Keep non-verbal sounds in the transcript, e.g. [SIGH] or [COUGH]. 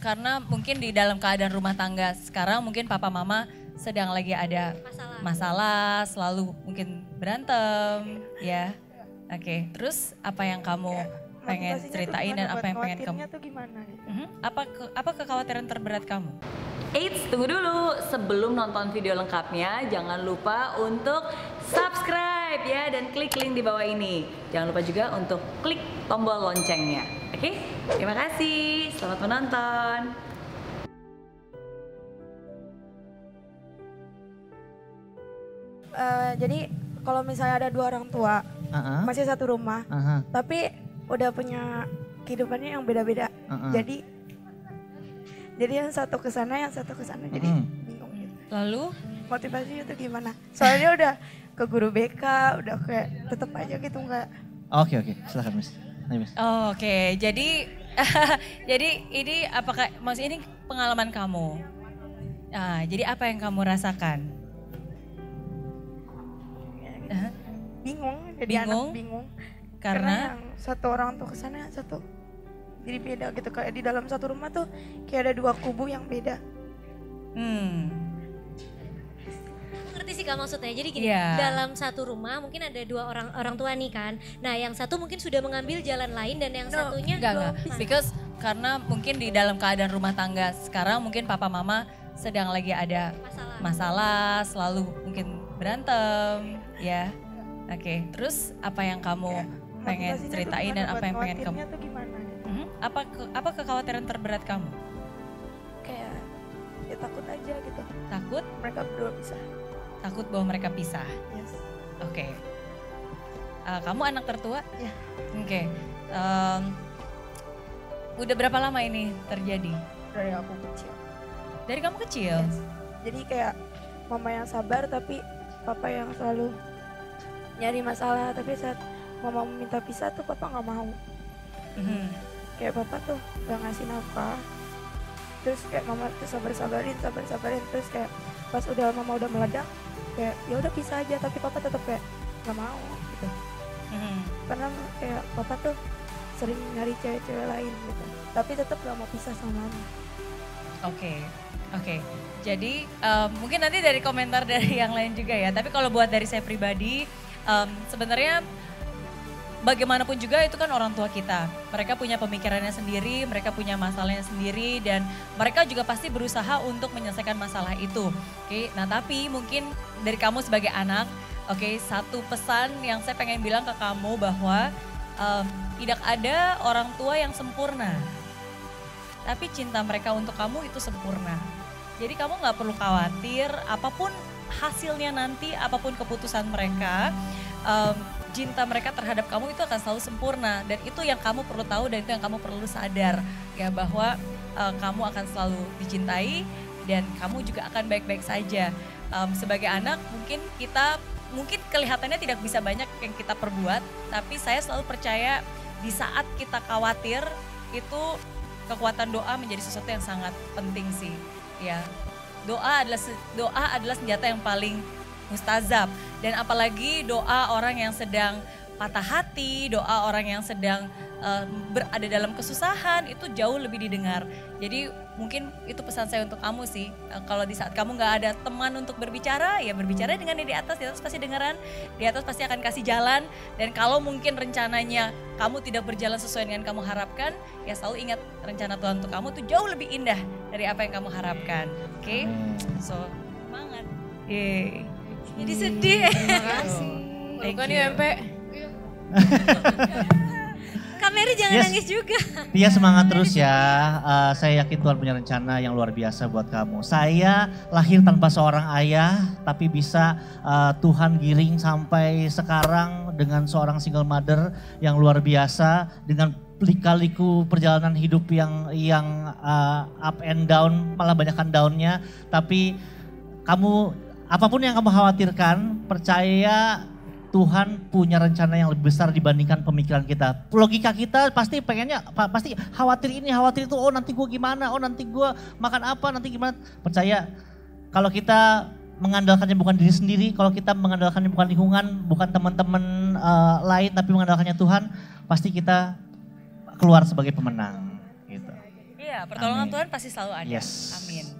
karena mungkin di dalam keadaan rumah tangga sekarang mungkin papa mama sedang lagi ada Masalah. masalah, selalu mungkin berantem, ya. Oke, terus apa yang kamu pengen Motivasinya tuh ceritain dan apa yang pengen kamu? tuh gimana gitu. Mhm. Apa ke- apa kekhawatiran terberat kamu? Eits, tunggu dulu. Sebelum nonton video lengkapnya, jangan lupa untuk subscribe ya dan klik link di bawah ini. Jangan lupa juga untuk klik tombol loncengnya. Oke? Terima kasih. Selamat menonton. Eh, jadi kalau misalnya ada dua orang tua Heeh. masih satu rumah, Aha, tapi udah punya kehidupannya yang beda-beda. heeh. Jadi jadi yang satu ke sana, yang satu ke sana. Jadi Mm. bingung gitu. Lalu Motivasinya tuh gimana? Soalnya udah ke guru BK, udah kayak tetep aja gitu nggak Oke oke, silakan Miss. Ayo, Miss. Oh, Oke, jadi [LAUGHS] jadi ini apakah maksud ini pengalaman kamu? Ah, jadi apa yang kamu rasakan? Hah? bingung jadi Bingung? anak bingung Karena yang satu orang tuh ke sana satu jadi beda gitu kayak di dalam satu rumah tuh kayak ada dua kubu yang beda hmm, sih kak maksudnya. Jadi gini, Iya. dalam satu rumah mungkin ada dua orang orang tua nih kan. Nah yang satu mungkin sudah mengambil jalan lain dan yang No, satunya enggak enggak. Because karena mungkin di dalam keadaan rumah tangga sekarang mungkin papa mama sedang lagi ada Masalah. masalah, selalu mungkin berantem, ya. Oke, terus apa yang kamu pengen Motivasinya tuh ceritain dan apa yang pengen kamu? khawatirnya tuh gimana. Mhm. Apa ke- apa kekhawatiran terberat kamu? kayak ya takut aja gitu Takut, mereka berdua bisa takut bahwa mereka pisah. yes Oke. Uh, kamu anak tertua? Iya. Oke. Um, udah berapa lama ini terjadi? dari aku kecil Dari kamu kecil? Yes. jadi kayak mama yang sabar tapi papa yang selalu nyari masalah tapi saat mama minta pisah tuh papa nggak mau Mhm. kayak papa tuh gak ngasih nafkah terus kayak mama tuh sabar sabarin sabar sabarin terus kayak pas udah mama udah meledak kayak ya udah pisah aja tapi papa tetap kayak nggak mau gitu Mhm. karena kayak papa tuh sering nyari cewek-cewek lain gitu tapi tetap gak mau pisah sama mama Oke, oke. Jadi um, mungkin nanti dari komentar dari [LAUGHS] yang lain juga ya. Tapi kalau buat dari saya pribadi, um, sebenarnya bagaimanapun juga itu kan orang tua kita. Mereka punya pemikirannya sendiri, mereka punya masalahnya sendiri, dan mereka juga pasti berusaha untuk menyelesaikan masalah itu. Oke, nah tapi mungkin dari kamu sebagai anak, oke, satu pesan yang saya pengen bilang ke kamu bahwa um, tidak ada orang tua yang sempurna tapi cinta mereka untuk kamu itu sempurna. Jadi kamu nggak perlu khawatir apa pun hasilnya nanti, apa pun keputusan mereka, em, cinta mereka terhadap kamu itu akan selalu sempurna. Dan itu yang kamu perlu tahu dan itu yang kamu perlu sadar. Ya bahwa eh, kamu akan selalu dicintai dan kamu juga akan baik-baik saja. Em, sebagai anak mungkin kita mungkin kelihatannya tidak bisa banyak yang kita perbuat, tapi saya selalu percaya di saat kita khawatir itu kekuatan doa menjadi sesuatu yang sangat penting sih. Ya doa adalah doa adalah senjata yang paling mustazab. Dan apalagi doa orang yang sedang patah hati doa orang yang sedang eh, berada dalam kesusahan itu jauh lebih didengar. Jadi mungkin itu pesan saya untuk kamu sih. Eh, kalau di saat kamu nggak ada teman untuk berbicara ya berbicara dengan yang di atas di atas pasti dengaran di atas pasti akan kasih jalan. Dan kalau mungkin rencananya kamu tidak berjalan sesuai dengan kamu harapkan ya selalu ingat rencana Tuhan untuk kamu tuh jauh lebih indah dari apa yang kamu harapkan. Oke? So semangat. Yeay. Jadi sedih. Terima kasih. Bukan you. nih MP. [LAUGHS] Kak Mary jangan Yes. nangis juga. Tia semangat terus ya. Eh, saya yakin Tuhan punya rencana yang luar biasa buat kamu. Saya lahir tanpa seorang ayah, tapi bisa eh, Tuhan giring sampai sekarang dengan seorang single mother yang luar biasa dengan lika-liku perjalanan hidup yang yang eh, up and down, malah banyakkan downnya. Tapi kamu apa pun yang kamu khawatirkan, percaya Tuhan punya rencana yang lebih besar dibandingkan pemikiran kita. Logika kita pasti pengennya pa- pasti khawatir ini, khawatir itu. Oh nanti gue gimana? Oh nanti gue makan apa? Nanti gimana? Percaya kalau kita mengandalkannya bukan diri sendiri, kalau kita mengandalkannya bukan lingkungan, bukan teman-teman eh, lain, tapi mengandalkannya Tuhan, pasti kita keluar sebagai pemenang. Gitu. Iya Iya, pertolongan Amin. Tuhan pasti selalu ada. Yes. Amin.